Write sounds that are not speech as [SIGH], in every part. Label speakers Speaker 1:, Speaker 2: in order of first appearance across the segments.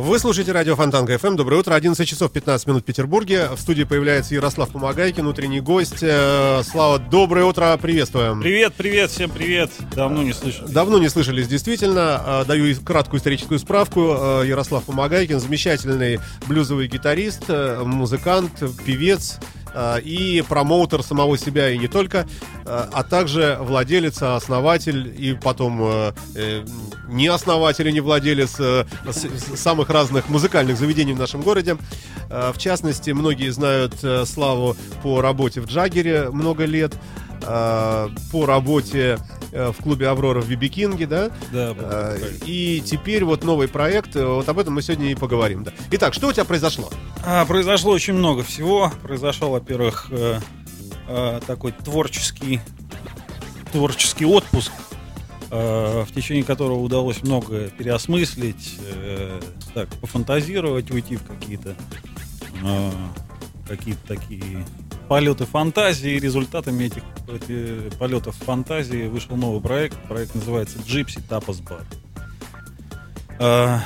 Speaker 1: Вы слушаете радио Фонтанка ФМ. Доброе утро. 11 часов 15 минут в Петербурге. В студии появляется Ярослав Помогайкин, утренний гость. Э, Слава, доброе утро. Приветствуем.
Speaker 2: Привет, привет, всем привет. Давно не слышал.
Speaker 1: Давно не слышались, действительно. Э, Даю краткую историческую справку. Э, Ярослав Помогайкин, замечательный блюзовый гитарист, музыкант, певец и промоутер самого себя и не только, э, а также владелец, основатель и потом э, э, не основатель и не владелец э, самых разных музыкальных заведений в нашем городе. Э, В частности, многие знают э, Славу по работе в Джаггере много лет, э, по работе э, в клубе Аврора в Биби Кинге, да?
Speaker 2: Да,
Speaker 1: Э. И теперь вот новый проект, вот об этом мы сегодня и поговорим. Да. Итак, что у тебя произошло?
Speaker 2: А, произошло очень много всего. Произошел, во-первых, э, э, такой творческий, творческий отпуск, э, в течение которого удалось многое переосмыслить, э, так, пофантазировать, уйти в какие-то э, какие-то такие полеты фантазии. Результатами этих эти полетов фантазии вышел новый проект. Проект называется Gypsy Tapas Bar. Э,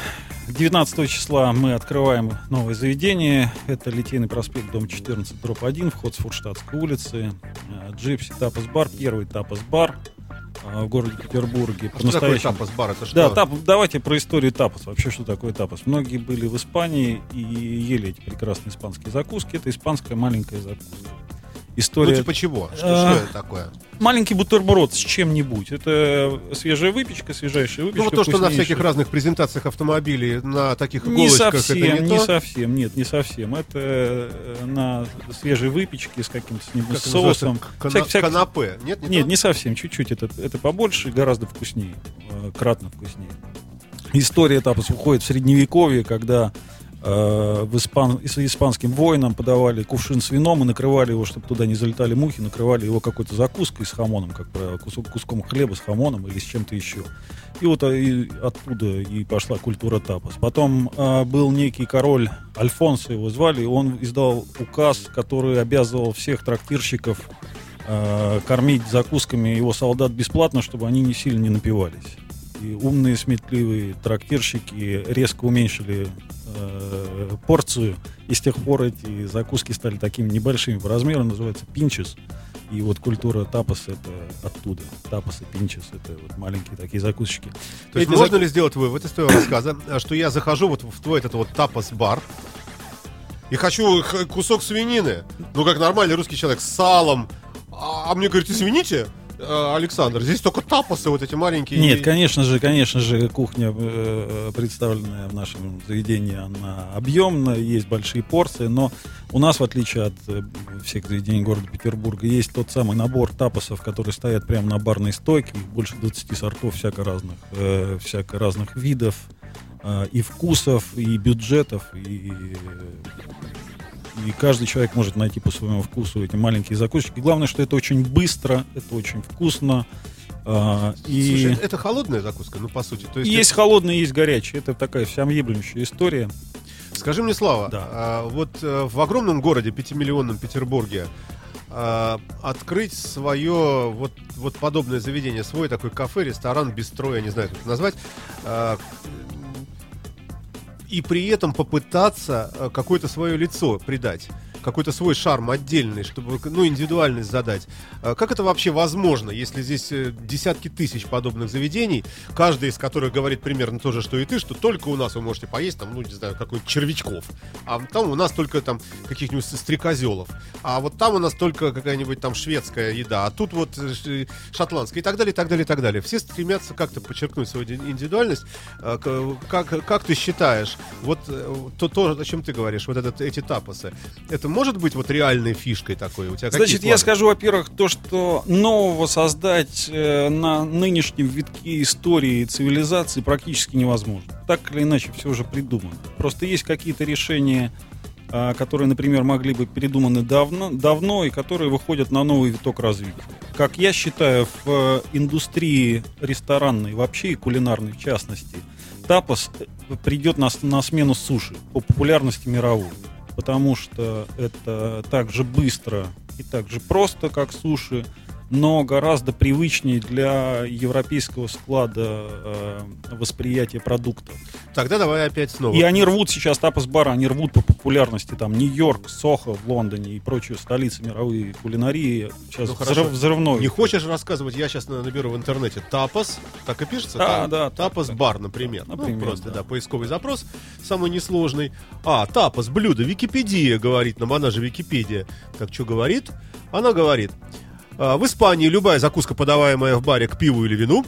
Speaker 2: 19 числа мы открываем новое заведение. Это Литейный проспект, дом 14, дробь 1, вход с Фурштадтской улицы. Э, Джипси Тапас Бар, первый Тапас Бар в городе Петербурге.
Speaker 1: Что такое
Speaker 2: По-настоящему.
Speaker 1: тапас-бар? Это что?
Speaker 2: Да, тап, давайте про историю тапас. Вообще, что такое тапас? Многие были в Испании и ели эти прекрасные испанские закуски. Это испанская маленькая закуска.
Speaker 1: Ну,
Speaker 2: История...
Speaker 1: типа чего? Что,
Speaker 2: А.
Speaker 1: что это такое?
Speaker 2: Маленький бутерброд с чем-нибудь. Это свежая выпечка, свежайшая выпечка.
Speaker 1: Ну, вот то, что на всяких разных презентациях автомобилей на таких
Speaker 2: Не
Speaker 1: иголочках,
Speaker 2: совсем,
Speaker 1: это не,
Speaker 2: не,
Speaker 1: то?
Speaker 2: совсем, нет, не совсем. Это э, на свежей выпечке с каким-то соусом.
Speaker 1: Кана-
Speaker 2: Всяк- всяк-
Speaker 1: Канапе? Нет, не
Speaker 2: Нет,
Speaker 1: то?
Speaker 2: не совсем, чуть-чуть. Это, это побольше гораздо вкуснее, э, кратно вкуснее. История этапа уходит в средневековье, когда в испан, испанским воинам подавали кувшин с вином и накрывали его, чтобы туда не залетали мухи, накрывали его какой-то закуской с хамоном, как правило, куском хлеба с хамоном или с чем-то еще. И вот э, и оттуда и пошла культура тапас. Потом э, был некий король Альфонсо его звали, и он издал указ, который обязывал всех трактирщиков э, кормить закусками его солдат бесплатно, чтобы они не сильно не напивались. И умные, сметливые трактирщики резко уменьшили э, порцию, и с тех пор эти закуски стали такими небольшими по размеру, называется пинчес. И вот культура тапас это оттуда. Тапас и пинчес это вот маленькие такие закусочки.
Speaker 1: То есть
Speaker 2: Эти
Speaker 1: можно
Speaker 2: зак-
Speaker 1: ли сделать вывод из твоего рассказа, что я захожу вот в твой этот вот тапас-бар и хочу кусок свинины, ну как нормальный русский человек, с салом, а, а мне говорят, извините, Александр, здесь только тапасы вот эти маленькие.
Speaker 2: Нет, конечно же, конечно же, кухня, э, представленная в нашем заведении, она объемная, есть большие порции, но у нас, в отличие от э, всех заведений города Петербурга, есть тот самый набор тапосов, которые стоят прямо на барной стойке, больше 20 сортов всяко разных, э, всяко разных видов, э, и вкусов, и бюджетов, и и каждый человек может найти по своему вкусу эти маленькие закусочки. Главное, что это очень быстро, это очень вкусно. а, и
Speaker 1: Слушай, это холодная закуска, ну по сути. То есть,
Speaker 2: есть холодные, есть горячие. Это такая всеобъемлющая история.
Speaker 1: Скажи мне, Слава,
Speaker 2: Да.
Speaker 1: а, вот э, в огромном городе, пятимиллионном Петербурге, а, открыть свое вот, вот подобное заведение, свой такой кафе, ресторан, бистро, я не знаю, как это назвать, а, и при этом попытаться э, какое-то свое лицо придать, какой-то свой шарм отдельный, чтобы, ну, индивидуальность задать. А Как это вообще возможно, если здесь э, десятки тысяч подобных заведений, каждый из которых говорит примерно то же, что и ты, что только у нас вы можете поесть, там, ну, не знаю, какой-то червячков, а там у нас только там каких-нибудь стрекозелов, а вот там у нас только какая-нибудь там шведская еда, а тут вот э, шотландская и так далее, и так далее, и так далее. Все стремятся как-то подчеркнуть свою ди- индивидуальность. А, Как, как ты считаешь, вот э, то, то, о чем ты говоришь, вот этот, эти тапосы, это может быть вот реальной фишкой такой? У тебя
Speaker 2: Значит, я скажу, во-первых, то, что нового создать э, на нынешнем витке истории и цивилизации практически невозможно. Так или иначе, все уже придумано. Просто есть какие-то решения, а, которые, например, могли быть придуманы давно, давно и которые выходят на новый виток развития. как я считаю, в э, индустрии ресторанной вообще и кулинарной в частности, тапос придет на, на смену суши по популярности мировой. Потому что это так же быстро и так же просто, как суши, но гораздо привычнее для европейского склада э, восприятия продуктов.
Speaker 1: Тогда давай опять снова.
Speaker 2: И они рвут сейчас тапос бара, они рвут по популярности там Нью-Йорк, Сохо в Лондоне и прочие столицы мировой кулинарии. Сейчас
Speaker 1: Ну,
Speaker 2: взрыв- взрывной.
Speaker 1: Не хочешь рассказывать, я сейчас наберу в интернете тапос, так и пишется?
Speaker 2: Да,
Speaker 1: Та-
Speaker 2: да,
Speaker 1: Тапос
Speaker 2: так,
Speaker 1: бар, например.
Speaker 2: Например,
Speaker 1: ну, просто,
Speaker 2: да.
Speaker 1: да. поисковый запрос, самый несложный. А, тапос, блюдо, Википедия говорит нам, она же Википедия. Так что говорит? Она говорит, «А, в Испании любая закуска, подаваемая в баре к пиву или вину,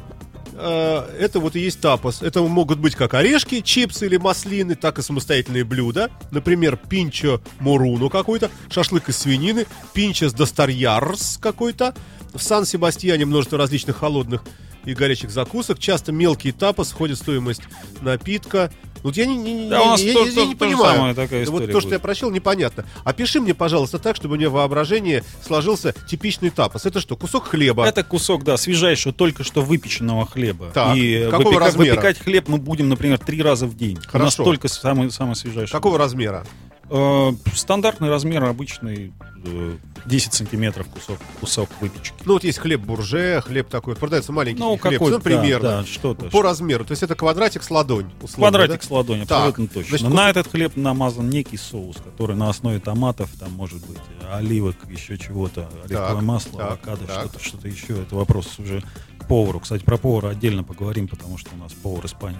Speaker 1: а, это вот и есть тапос. Это могут быть как орешки, чипсы или маслины, так и самостоятельные блюда. Например, пинчо моруно какой-то, шашлык из свинины, пинчо с достарьярс какой-то. В Сан-Себастьяне множество различных холодных и горячих закусок. Часто мелкий тапос входит в стоимость напитка. Вот я не, не,
Speaker 2: Да, у нас
Speaker 1: я-
Speaker 2: то-
Speaker 1: я- я
Speaker 2: то-
Speaker 1: не
Speaker 2: то
Speaker 1: понимаю.
Speaker 2: такая
Speaker 1: вот то, что
Speaker 2: будет.
Speaker 1: я прочел, непонятно. Опиши мне, пожалуйста, так, чтобы у меня воображение сложился типичный тапос. Это что, кусок хлеба?
Speaker 2: Это кусок, да, свежайшего, только что выпеченного хлеба.
Speaker 1: Так,
Speaker 2: и
Speaker 1: какого
Speaker 2: выпека-
Speaker 1: размера?
Speaker 2: выпекать хлеб мы будем, например, три раза в день. У нас
Speaker 1: Хорошо.
Speaker 2: только самый, самый свежайший.
Speaker 1: Какого размера?
Speaker 2: Э, стандартный размер обычный э, 10 сантиметров кусок, кусок выпечки.
Speaker 1: Ну, вот есть хлеб бурже, хлеб такой, продается маленький
Speaker 2: Ну,
Speaker 1: хлеб, ну, примерно.
Speaker 2: да, да, что-то.
Speaker 1: По размеру. То есть это квадратик с ладонь. условно,
Speaker 2: Квадратик
Speaker 1: да?
Speaker 2: с ладони,
Speaker 1: Так,
Speaker 2: абсолютно точно.
Speaker 1: значит,
Speaker 2: На этот хлеб намазан некий соус, который на основе томатов, там может быть оливок, еще чего-то, оливковое
Speaker 1: Так,
Speaker 2: масло,
Speaker 1: так,
Speaker 2: авокадо,
Speaker 1: так.
Speaker 2: что-то, что-то еще. Это вопрос уже к повару. Кстати, про повара отдельно поговорим, потому что у нас повар испанец.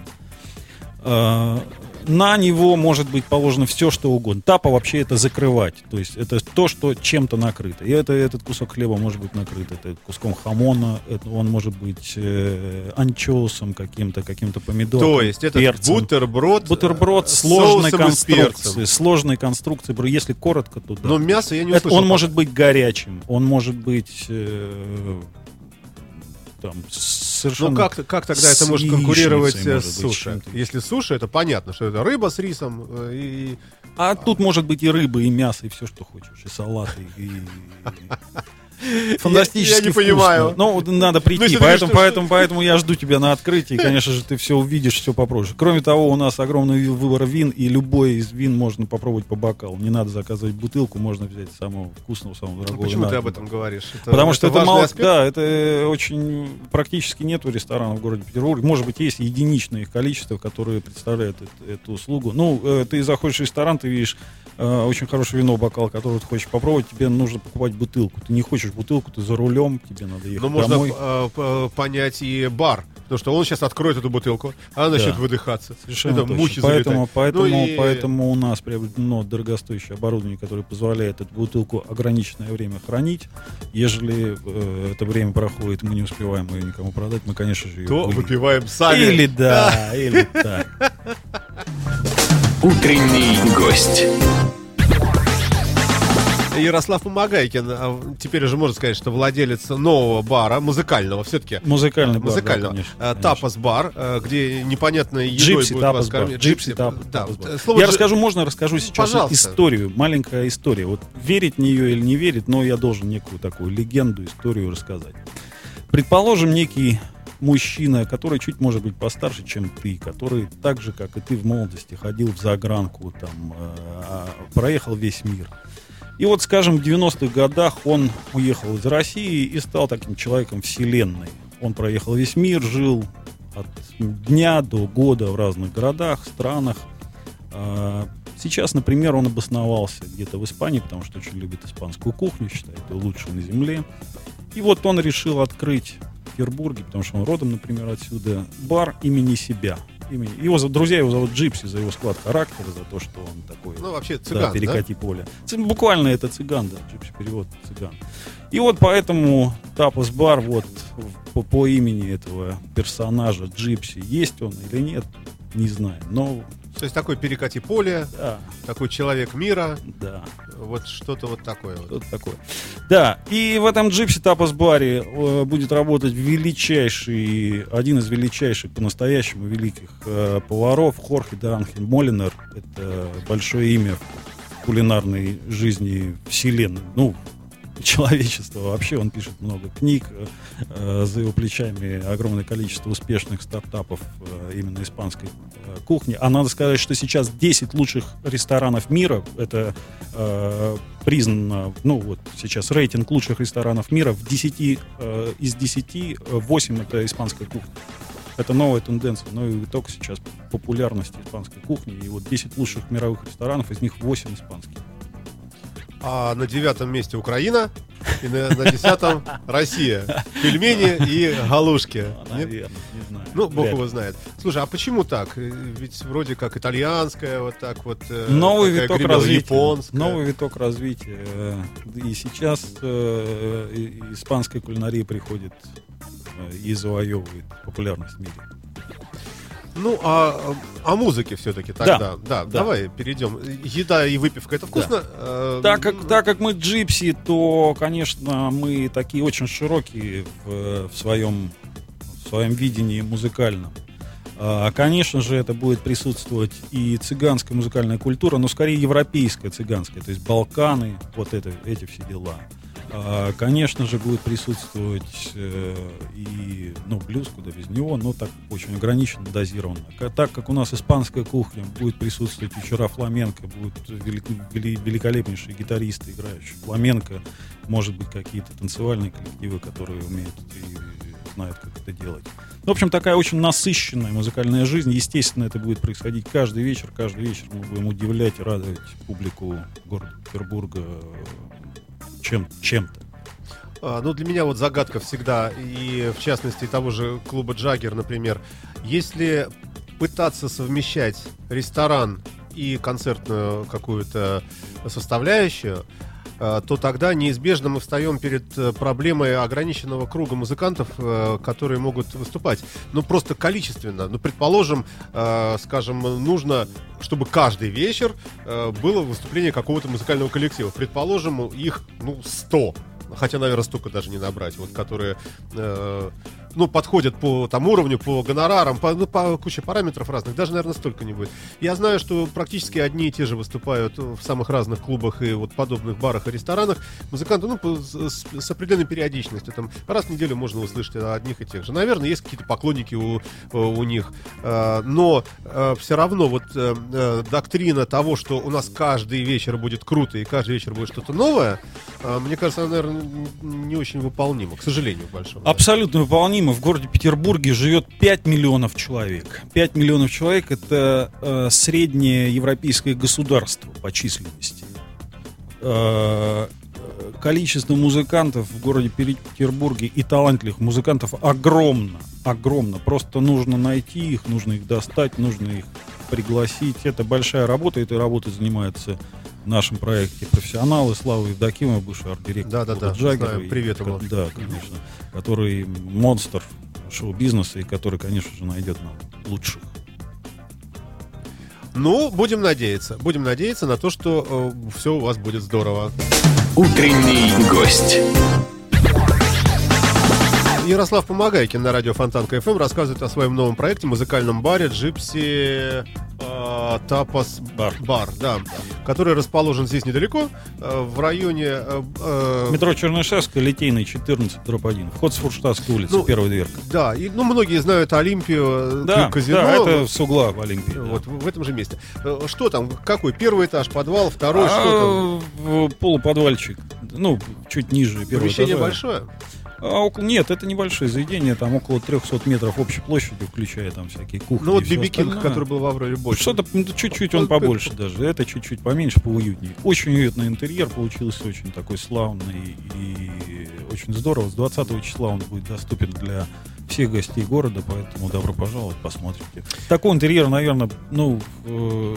Speaker 2: А, На него может быть положено все, что угодно. Тапа вообще это закрывать. То есть это то, что чем-то накрыто. И это, этот кусок хлеба может быть накрыт. Это куском хамона, это он может быть э, анчоусом каким-то, каким-то помидором.
Speaker 1: То есть это
Speaker 2: перцем.
Speaker 1: бутерброд,
Speaker 2: Бутерброд
Speaker 1: э, с
Speaker 2: сложной конструкции. Сложной конструкции. Если коротко, то да.
Speaker 1: Но мясо я не
Speaker 2: Это-
Speaker 1: услышал.
Speaker 2: он
Speaker 1: пока.
Speaker 2: может быть горячим, он может быть э, там совершенно.
Speaker 1: Ну как, как тогда это может конкурировать э,
Speaker 2: может
Speaker 1: с суши? Если суши, это понятно, что это рыба с рисом э, и...
Speaker 2: А тут может быть и рыба, и мясо, и все, что хочешь, и салаты, и... [LAUGHS] Фантастически
Speaker 1: Я- я не
Speaker 2: вкусно.
Speaker 1: понимаю.
Speaker 2: Ну, надо
Speaker 1: Ну,
Speaker 2: прийти,
Speaker 1: ты
Speaker 2: поэтому, поэтому, поэтому я жду тебя на открытии, конечно же, ты все увидишь, все попробуешь. Кроме того, у нас огромный выбор вин, и любой из вин можно попробовать по бокалу. Не надо заказывать бутылку, можно взять самого вкусного, самого
Speaker 1: Ну,
Speaker 2: дорогого
Speaker 1: Почему
Speaker 2: вина.
Speaker 1: ты об этом говоришь? Это-
Speaker 2: Потому что это мало,
Speaker 1: аспект?
Speaker 2: да, это очень практически нету ресторанов в городе Петербурге. Может быть, есть единичное их количество, которые представляют эт- эту услугу. Ну, э, ты заходишь в ресторан, ты видишь э, очень хорошее вино, бокал, который ты хочешь попробовать, тебе нужно покупать бутылку. Ты не хочешь бутылку, ты за рулем, тебе надо ехать
Speaker 1: Ну, можно
Speaker 2: домой.
Speaker 1: э, п- понять и бар. Потому что он сейчас откроет эту бутылку, а она начнет
Speaker 2: Да.
Speaker 1: выдыхаться.
Speaker 2: Совершенно
Speaker 1: Это
Speaker 2: точно. Поэтому, поэтому,
Speaker 1: Ну и-
Speaker 2: поэтому у нас приобретено дорогостоящее оборудование, которое позволяет эту бутылку ограниченное время хранить. Ежели э, это время проходит, мы не успеваем ее никому продать, мы, конечно же, ее
Speaker 1: То выпиваем сами.
Speaker 2: Или да, или так. [LAUGHS]
Speaker 3: Утренний гость.
Speaker 1: Ярослав Помогайкин, а, теперь уже можно сказать, что владелец нового бара, музыкального все-таки.
Speaker 2: Музыкальный бар,
Speaker 1: Музыкального.
Speaker 2: да, конечно, конечно.
Speaker 1: Тапас-бар, а, где непонятной едой
Speaker 2: Джипси
Speaker 1: будут вас кормить.
Speaker 2: Джипси тап-
Speaker 1: да,
Speaker 2: тапас
Speaker 1: вот,
Speaker 2: бар.
Speaker 1: э, слово
Speaker 2: Я
Speaker 1: джи-
Speaker 2: расскажу, можно расскажу сейчас
Speaker 1: Пожалуйста.
Speaker 2: историю, маленькая история. Вот верить в нее или не верить, но я должен некую такую легенду, историю рассказать. Предположим, некий мужчина, который чуть, может быть, постарше, чем ты, который так же, как и ты в молодости, ходил в загранку, там, э, проехал весь мир. И вот, скажем, в 90-х годах он уехал из России и стал таким человеком вселенной. Он проехал весь мир, жил от дня до года в разных городах, странах. А, Сейчас, например, он обосновался где-то в Испании, потому что очень любит испанскую кухню, считает ее лучшей на земле. И вот он решил открыть Петербурге, потому что он родом, например, отсюда, бар имени себя. Имени- Его, зовут- друзья его зовут Джипси за его склад характера, за то, что он такой
Speaker 1: Ну, вообще
Speaker 2: да,
Speaker 1: цыган, да?
Speaker 2: перекати поле. Ц- Буквально это цыган, да, джипси перевод цыган. И вот поэтому Тапас Бар вот по, по имени этого персонажа Джипси, есть он или нет, не знаю. Но
Speaker 1: То есть такой перекати поле,
Speaker 2: да,
Speaker 1: такой человек мира,
Speaker 2: да,
Speaker 1: вот что-то вот такое вот.
Speaker 2: что-то такое. Да, и в этом Джипси Тапас Баре э, будет работать величайший, один из величайших по-настоящему великих э, поваров Хорхе де Анхель Молинер. Это большое имя в кулинарной жизни вселенной. Ну, [LAUGHS] человечества. Вообще он пишет много книг, э, за его плечами огромное количество успешных стартапов э, именно испанской э, кухни. А надо сказать, что сейчас 10 лучших ресторанов мира, это признано, ну вот сейчас рейтинг лучших ресторанов мира, в 10, э, из 10 8 это испанская кухня. Это новая тенденция, но и итог сейчас популярности испанской кухни. И вот 10 лучших мировых ресторанов, из них 8 испанских.
Speaker 1: А на девятом месте Украина и на, на десятом [LAUGHS] Россия. Пельмени и галушки.
Speaker 2: Наверное, не знаю.
Speaker 1: Ну, бог его знает. Слушай, а почему так? Э, Ведь вроде как итальянская, вот так вот. э,
Speaker 2: Новый виток развития. Новый виток развития. И сейчас э, испанская кулинария приходит и завоевывает популярность в мире.
Speaker 1: Ну, а о музыке все-таки тогда. Да,
Speaker 2: Да, да.
Speaker 1: давай перейдем. Еда и выпивка это вкусно. Э,
Speaker 2: Так как, так как мы джипси, то, конечно, мы такие очень широкие в, в своем, в своем видении музыкальном. А, Конечно же, это будет присутствовать и цыганская музыкальная культура, но скорее европейская цыганская, то есть Балканы, вот это, эти все дела. А, Конечно же, будет присутствовать э, и ну, блюз, куда без него, но так очень ограниченно дозированно. Так как у нас испанская кухня, будет присутствовать вечера фламенко, будут велик- вели- великолепнейшие гитаристы, играющие фламенко, может быть, какие-то танцевальные коллективы, которые умеют и знают, как это делать. В общем, такая очень насыщенная музыкальная жизнь. Естественно, это будет происходить каждый вечер. Каждый вечер мы будем удивлять и радовать публику города Петербурга чем, чем-то.
Speaker 1: А, Ну, для меня вот загадка всегда, и в частности того же клуба Джаггер, например, если пытаться совмещать ресторан и концертную какую-то составляющую, то тогда неизбежно мы встаем перед э, проблемой ограниченного круга музыкантов, э, которые могут выступать. Ну, просто количественно. Ну, предположим, э, скажем, нужно, чтобы каждый вечер э, было выступление какого-то музыкального коллектива. Предположим, их, ну, 100. Хотя, наверное, столько даже не набрать. Вот, которые, э, ну, подходят по там уровню, по гонорарам, по, ну, по куче параметров разных. Даже, наверное, столько не будет. Я знаю, что практически одни и те же выступают в самых разных клубах и вот подобных барах и ресторанах. Музыканты, ну, по- с, с определенной периодичностью. Там раз в неделю можно услышать одних и тех же. Наверное, есть какие-то поклонники у, у них. Э, Но все равно вот э, э, доктрина того, что у нас каждый вечер будет круто и каждый вечер будет что-то новое, э, мне кажется, она, наверное, не очень выполнима, к сожалению, большому.
Speaker 2: Абсолютно выполнимо. В городе Петербурге живет 5 миллионов человек. 5 миллионов человек это э, среднее европейское государство по численности. Э, количество музыкантов в городе Петербурге и талантливых музыкантов огромно. Огромно. Просто нужно найти их, нужно их достать, нужно их пригласить. Это большая работа. Этой работой занимается в нашем проекте профессионалы. Слава Евдокимова, бывший арт-директор
Speaker 1: Да-да-да,
Speaker 2: клуба Джаггера.
Speaker 1: знаем.
Speaker 2: И
Speaker 1: Привет ему.
Speaker 2: Да, конечно. Который монстр шоу-бизнеса и который, конечно же, найдет нам лучших.
Speaker 1: Ну, будем надеяться. Будем надеяться на то, что все у вас будет здорово.
Speaker 3: Утренний гость.
Speaker 1: Ярослав Помогайкин на радио Фонтанка ФМ рассказывает о своем новом проекте, музыкальном баре Джипси э, Тапас
Speaker 2: Бар.
Speaker 1: Бар, да, который расположен здесь недалеко, э, в районе... э, э,
Speaker 2: Метро Чернышевская, Литейный, 14, дробь 1. Вход с Фурштадтской улицы,
Speaker 1: Ну,
Speaker 2: первая дверка.
Speaker 1: Да, и, ну, многие знают Олимпию,
Speaker 2: Да,
Speaker 1: к- казино.
Speaker 2: да, это с угла в Олимпии. да.
Speaker 1: Вот в в этом же месте. Э, Что там? Какой? Первый этаж, подвал, второй, что
Speaker 2: А, в- полуподвальчик, ну, чуть ниже
Speaker 1: там?
Speaker 2: первого
Speaker 1: Помещение
Speaker 2: этажа.
Speaker 1: большое?
Speaker 2: А, около- нет, это небольшое заведение, там около 300 метров общей площади, включая там всякие кухни.
Speaker 1: Ну вот Биби Кинг, который был в Авроре больше.
Speaker 2: Что-то м, чуть-чуть он
Speaker 1: Он-
Speaker 2: побольше даже. Это чуть-чуть поменьше, поуютнее. Очень уютный интерьер получился, очень такой славный и очень здорово. С 20 числа он будет доступен для всех гостей города, поэтому добро пожаловать, посмотрите. Такой интерьер, наверное, ну, э,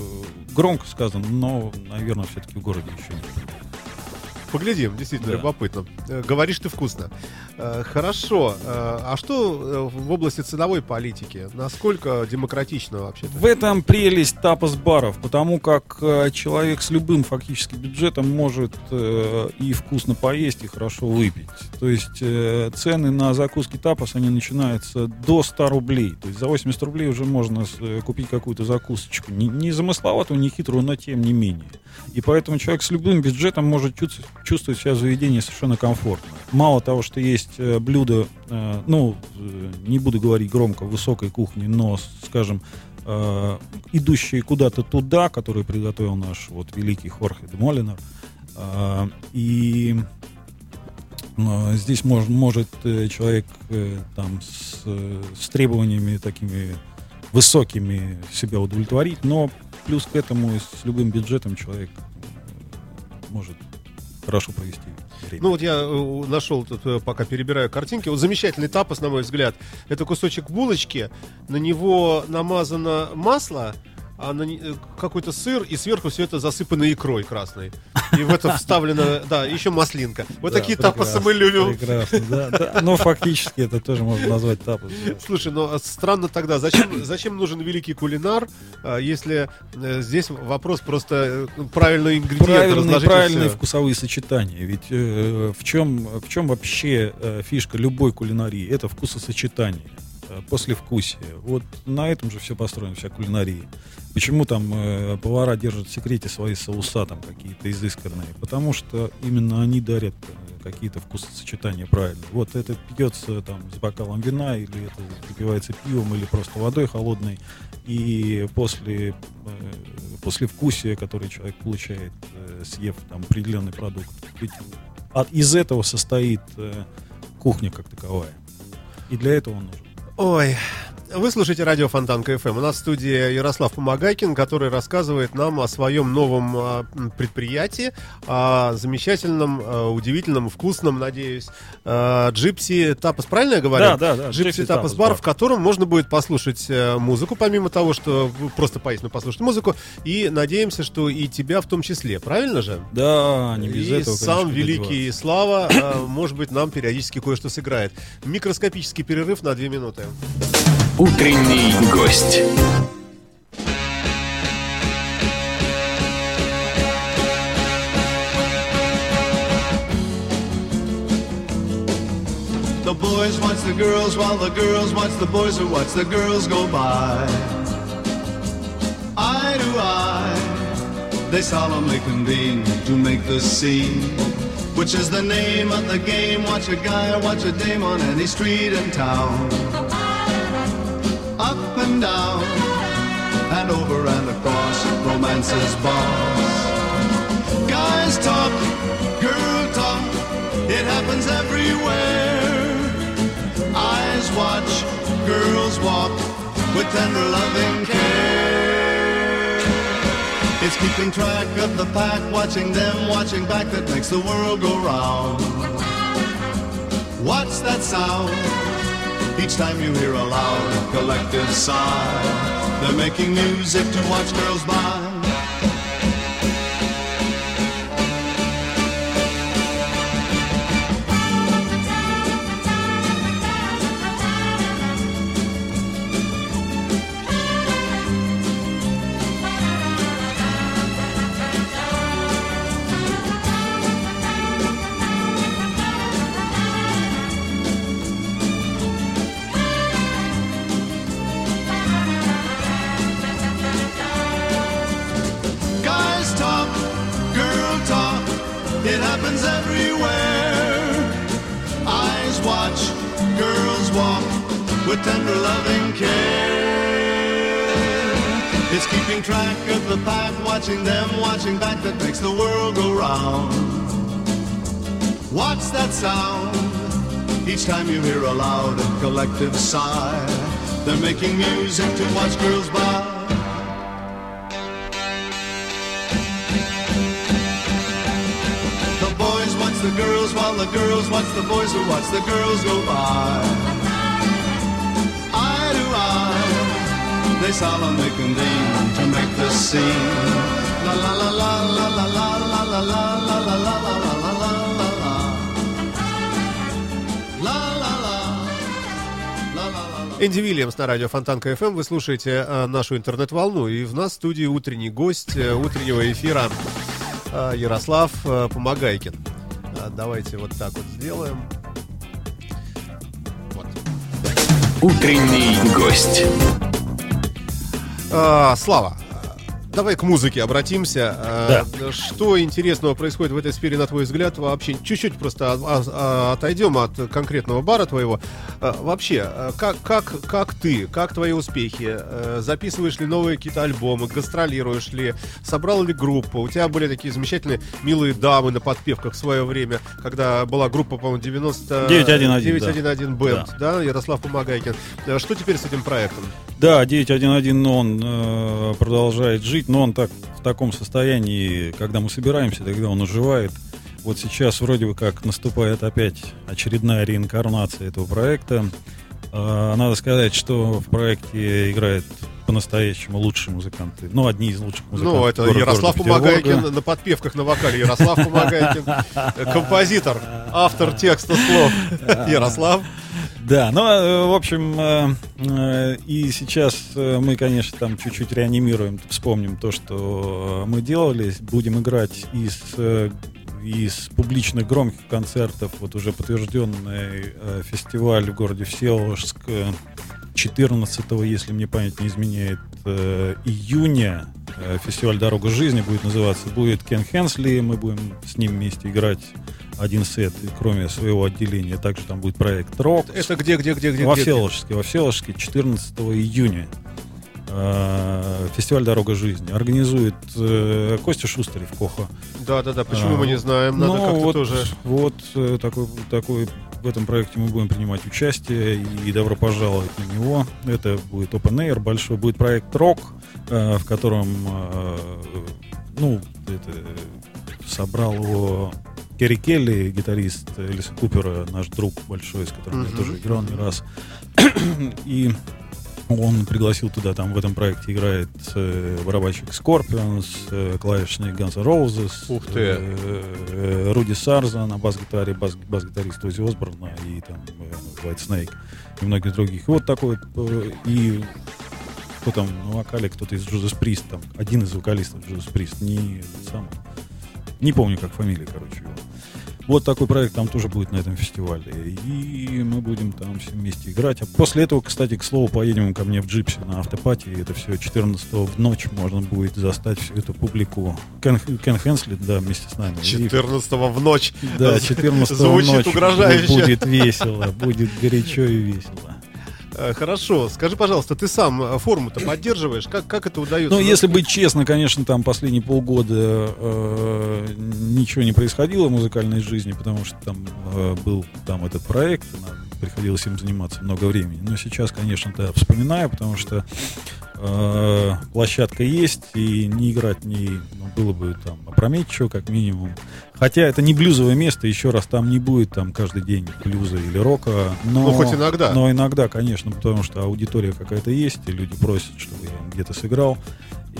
Speaker 2: громко сказано, но, наверное, все-таки в городе еще нет.
Speaker 1: Поглядим, действительно
Speaker 2: Да.
Speaker 1: любопытно. Э, Говоришь ты вкусно. Э, Хорошо. Э, А что в области ценовой политики? Насколько демократично вообще-то?
Speaker 2: В этом прелесть тапос-баров, потому как человек с любым фактически бюджетом может и вкусно поесть, и хорошо выпить. То есть цены на закуски тапос, они начинаются до 100 рублей. То есть за 80 рублей уже можно купить какую-то закусочку. Не, не замысловатую, не хитрую, но тем не менее. И поэтому человек с любым бюджетом может чувств- чувствует себя в заведении совершенно комфортно. Мало того, что есть э, блюда, э, ну, э, не буду говорить громко, высокой кухни, но, скажем, идущие куда-то туда, которые приготовил наш вот великий Хорхе де Молинар. Э, и здесь мож, может человек там с, с требованиями такими высокими себя удовлетворить, но плюс к этому с любым бюджетом человек может хорошо провести время.
Speaker 1: Ну вот я э, нашел тут, э, пока перебираю картинки, вот замечательный тапос, на мой взгляд. Это кусочек булочки, на него намазано масло, а на э, какой-то сыр, и сверху все это засыпано икрой красной. И в это вставлено, да, еще маслинка. Вот
Speaker 2: Да,
Speaker 1: такие тапосы мы любим.
Speaker 2: Прекрасно, да, да. Но фактически это тоже можно назвать тапос. да.
Speaker 1: Слушай, ну а странно тогда, зачем, зачем нужен великий кулинар, а, если э, здесь вопрос просто э, правильный ингредиент
Speaker 2: Правильные, правильные вкусовые сочетания. Ведь э, в, чем, в чем вообще э, фишка любой кулинарии? Это вкусосочетание, послевкусие. Вот на этом же все построено, вся кулинария. Почему там э, повара держат в секрете свои соуса там какие-то изысканные? Потому что именно они дарят э, какие-то вкусосочетания правильные. Вот это пьется там с бокалом вина, или это запивается пивом, или просто водой холодной. И после, э, после вкусия, который человек получает, э, съев там определенный продукт, ведь от, из этого состоит э, кухня как таковая. И для этого он нужен.
Speaker 1: Ой. Вы слушаете радио Фонтанка FM. У нас в студии Ярослав Помогайкин, который рассказывает нам о своем новом а, предприятии, о замечательном, а, удивительном, вкусном, надеюсь, а, Gypsy Tapas. Правильно я говорю?
Speaker 2: Да, да, да, Gypsy Tapas
Speaker 1: бар, в котором можно будет послушать э, музыку, помимо того, что просто поесть, но послушать музыку. И надеемся, что и тебя в том числе. Правильно же?
Speaker 2: Да, не без
Speaker 1: и
Speaker 2: этого.
Speaker 1: сам
Speaker 2: конечно,
Speaker 1: великий. Слава, может быть, нам периодически кое-что сыграет. Микроскопический перерыв на две минуты.
Speaker 3: Утренний гость.
Speaker 4: The boys watch the girls while the girls watch the boys who watch the girls go by. Eye to eye, they solemnly convene to make the scene, which is the name of the game. Watch a guy or watch a dame on any street in town. And down, and over and across, romance's boss. Guys talk, girl talk, it happens everywhere. Eyes watch, girls walk with tender loving care. It's keeping track of the pack, watching them, watching back that makes the world go round. What's that sound? Each time you hear a loud collective sigh, they're making music to watch girls by. Walk with tender loving care. It's keeping track of the pack, watching them, watching back that makes the world go round. Watch that sound? Each time you hear a loud and collective sigh, they're making music to watch girls by. The boys watch the girls while the girls watch the boys who watch the girls go by. Eye, they solemnly convene to make the scene. La la la la la la la la la la la la la la la la la la la. La la la. La la la la.
Speaker 1: Энди Вильямс на радио Фонтан КФМ. Вы слушаете э, нашу интернет-волну. И в нас в студии утренний гость э, утреннего эфира э, Ярослав э, Помогайкин. А, Давайте вот так вот сделаем. Вот.
Speaker 3: Утренний гость.
Speaker 1: А, Слава, давай к музыке обратимся. А, Что интересного происходит в этой сфере, на твой взгляд, вообще? Чуть-чуть просто от- отойдем от конкретного бара твоего. А, Вообще, как, как, как ты, как твои успехи? Записываешь ли новые какие-то альбомы, гастролируешь ли, собрал ли группу? У тебя были такие замечательные милые дамы на подпевках в свое время, когда была группа, по-моему, 90...
Speaker 2: 911,
Speaker 1: 911 Band, да, Ярослав Помогайкин. Что теперь с этим проектом?
Speaker 2: Да, 911 он э, продолжает жить, но он так в таком состоянии, когда мы собираемся, тогда он оживает. Вот сейчас вроде бы как наступает опять очередная реинкарнация этого проекта. Э, надо сказать, что в проекте играет по-настоящему лучшие музыканты. Ну, одни из лучших музыкантов.
Speaker 1: Ну, это
Speaker 2: города-
Speaker 1: Ярослав
Speaker 2: города.
Speaker 1: Помогайкин на подпевках на вокале. Ярослав Помогайкин, э, композитор, автор текста слов. Ярослав.
Speaker 2: Да, ну, э, в общем, э, и сейчас мы, конечно, там чуть-чуть реанимируем, вспомним то, что мы делали, будем играть из, из публичных громких концертов, вот уже подтвержденный э, фестиваль в городе Всеволожск э, 14 если мне память не изменяет, э, июня, э, фестиваль «Дорога жизни» будет называться, будет Кен Хенсли, мы будем с ним вместе играть один сет, кроме своего отделения, также там будет проект «Рок».
Speaker 1: Это где, где, где, где?
Speaker 2: Во? Всеволожске, во Всеволожске 14 июня. Э, Фестиваль «Дорога жизни». Организует э, Костя Шустерев, Коха.
Speaker 1: Да, да, да. Почему
Speaker 2: А,
Speaker 1: мы не знаем? Надо
Speaker 2: Ну,
Speaker 1: как-то
Speaker 2: вот,
Speaker 1: тоже.
Speaker 2: Вот такой, такой в этом проекте мы будем принимать участие и добро пожаловать на него. Это будет Open Air, большой будет проект Рок, э, в котором э, ну это, собрал его Керри Келли, гитарист Элиса Купера, наш друг большой, с которым
Speaker 1: Мгм.
Speaker 2: я тоже играл не раз. [CLEARS THROAT] И он пригласил туда, там в этом проекте играет э, барабанщик Scorpions, э, клавишник Guns N' Roses,
Speaker 1: Ух ты.
Speaker 2: э, э, Руди Сарза на бас-гитаре, бас- бас-гитарист Ози Осборна и там э, White Snake и многих других. И вот такой э, и кто там на вокале, кто-то из Judas Priest, там, один из вокалистов Judas Priest, не сам, не помню, как фамилия, короче, его. Вот такой проект там тоже будет на этом фестивале. И мы будем там все вместе играть. А после этого, кстати, к слову, поедем ко мне в Джипсе на автопати. Это все 14 в ночь можно будет застать всю эту публику. Кен, Кен Хенсли, да, вместе с нами. И
Speaker 1: 14 в ночь.
Speaker 2: да, 14
Speaker 1: Звучит
Speaker 2: ночь
Speaker 1: угрожающе.
Speaker 2: будет весело, будет горячо и весело.
Speaker 1: Э, Хорошо. Скажи, пожалуйста, ты сам э, форму-то поддерживаешь? Как, как это удается?
Speaker 2: Ну, если быть честно, конечно, там последние полгода э, ничего не происходило в музыкальной жизни, потому что там э, был там этот проект, приходилось им заниматься много времени. Но сейчас, конечно, да, вспоминаю, потому что э, площадка есть, и не играть не ну, было бы там опрометчиво, как минимум. Хотя это не блюзовое место, еще раз, там не будет там каждый день блюза или рока. Но,
Speaker 1: Ну, хоть иногда.
Speaker 2: Но иногда, конечно, потому что аудитория какая-то есть, и люди просят, чтобы я где-то сыграл.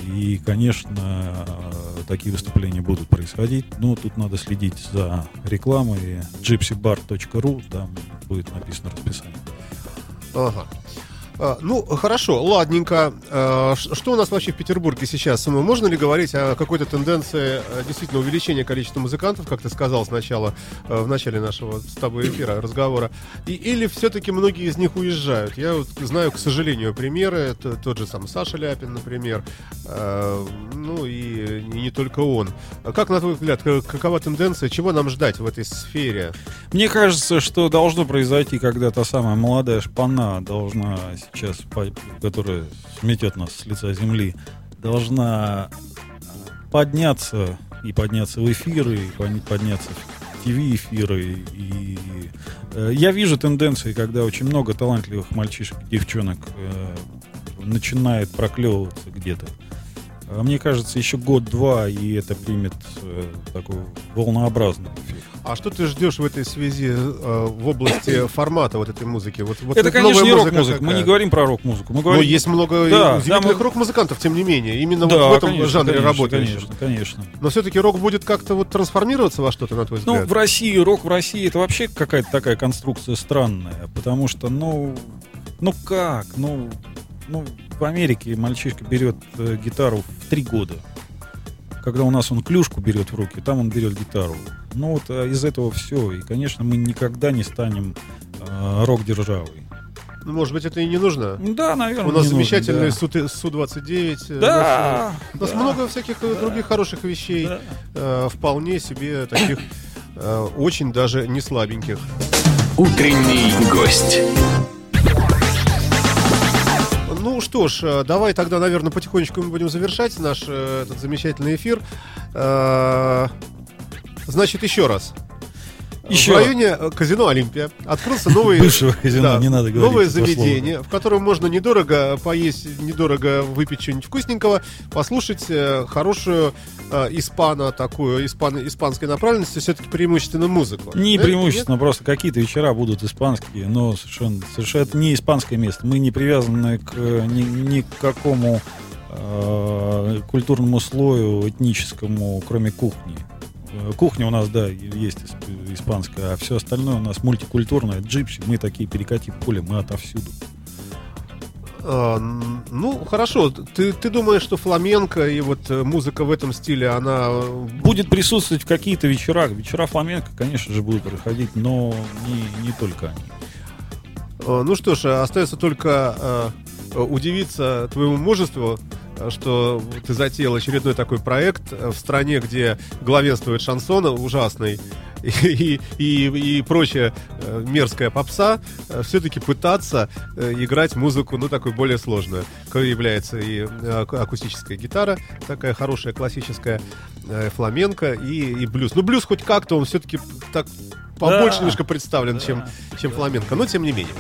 Speaker 2: И, конечно, э, такие выступления будут происходить. Но тут надо следить за рекламой. gypsybar.ru, там будет написано расписание.
Speaker 1: Ага. Ну, хорошо, ладненько. А, Что у нас вообще в Петербурге сейчас? Ну, Можно ли говорить о какой-то тенденции э, действительно увеличения количества музыкантов, как ты сказал сначала, э, в начале нашего с тобой эфира, разговора? И, или все-таки многие из них уезжают? Я вот знаю, к сожалению, примеры. Это тот же сам Саша Ляпин, например. А, Ну, и, и не только он. А Как, на твой взгляд, какова тенденция? Чего нам ждать в этой сфере?
Speaker 2: Мне кажется, что должно произойти, когда та самая молодая шпана должна сейчас, которая сметет нас с лица земли, должна подняться и подняться в эфиры, и подняться в ТВ-эфиры. И э, я вижу тенденции, когда очень много талантливых мальчишек и девчонок э, начинает проклевываться где-то. А Мне кажется, еще год-два, и это примет э, такой волнообразный эффект.
Speaker 1: А что ты ждешь в этой связи э, в области [COUGHS] формата вот этой музыки? Вот, вот
Speaker 2: Это, конечно, не
Speaker 1: музыка
Speaker 2: рок-музыка. Мы не говорим про рок-музыку. Мы
Speaker 1: Но
Speaker 2: говорим...
Speaker 1: есть много
Speaker 2: Да,
Speaker 1: удивительных
Speaker 2: да, мы-
Speaker 1: рок-музыкантов, тем не менее. Именно
Speaker 2: Да,
Speaker 1: вот в этом
Speaker 2: конечно,
Speaker 1: жанре
Speaker 2: конечно,
Speaker 1: работающих.
Speaker 2: Конечно, конечно.
Speaker 1: Но все-таки рок будет как-то вот трансформироваться во что-то, на твой
Speaker 2: Ну,
Speaker 1: взгляд?
Speaker 2: в России, рок в России, это вообще какая-то такая конструкция странная. Потому что, ну, ну как? Ну, ну в Америке мальчишка берет э, гитару в три года. Когда у нас он клюшку берет в руки, там он берет гитару. Ну вот а из этого все. И, конечно, мы никогда не станем э, рок-державой.
Speaker 1: Ну, может быть, это и не нужно.
Speaker 2: Да, наверное.
Speaker 1: У нас
Speaker 2: не нужно,
Speaker 1: замечательный
Speaker 2: да.
Speaker 1: Су- Су-29. э,
Speaker 2: Да,
Speaker 1: У нас, э, у нас
Speaker 2: да.
Speaker 1: много всяких э, других хороших вещей.
Speaker 2: Да.
Speaker 1: э, вполне себе таких э, очень даже не слабеньких.
Speaker 3: Утренний гость.
Speaker 1: Ну что ж, э, давай тогда, наверное, потихонечку мы будем завершать наш э, этот замечательный эфир. Э, Значит, еще раз.
Speaker 2: Еще.
Speaker 1: В районе э, казино Олимпия открылся [LAUGHS] новый,
Speaker 2: Бывшего казино, не надо говорить
Speaker 1: новое заведение, в котором можно недорого поесть, недорого выпить что-нибудь вкусненького, послушать э, хорошую э, испано такую испан, испанской направленности, все-таки преимущественно музыку.
Speaker 2: Не
Speaker 1: Да?
Speaker 2: преимущественно, просто какие-то вечера будут испанские, но совершенно, совершенно это не испанское место. Мы не привязаны к э, ни, ни к какому э, культурному слою этническому, кроме кухни. Э, Кухня у нас, да, есть исп- испанская, а все остальное у нас мультикультурное. Джипси, мы такие перекати поле, мы отовсюду.
Speaker 1: А, ну, хорошо. Ты, ты думаешь, что фламенко и вот э, музыка в этом стиле, она... э,
Speaker 2: Будет присутствовать в какие-то вечера. Вечера фламенко, конечно же, будут проходить, но не, не только они.
Speaker 1: э, Ну что ж, остается только э, удивиться твоему мужеству, что ты затеял очередной такой проект э, в стране, где главенствует шансон ужасный [LAUGHS] и, и, и прочая э, мерзкая попса, все-таки пытаться э, играть музыку, ну, такую более сложную. Является и э, аку- акустическая гитара, такая хорошая классическая, э, фламенко и, и блюз. Ну, блюз хоть как-то, он все-таки так побольше
Speaker 2: Да.
Speaker 1: немножко представлен, чем, чем фламенко, но тем не менее.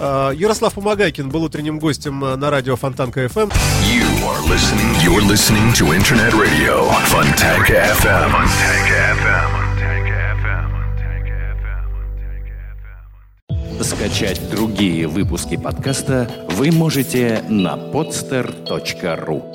Speaker 1: А, Ярослав Помогайкин был утренним гостем э, на радио Фонтанка FM.
Speaker 3: You are listening. You're listening to Internet Radio. Funtank FM. Funtank FM.
Speaker 5: Скачать другие выпуски подкаста вы можете на podster.ru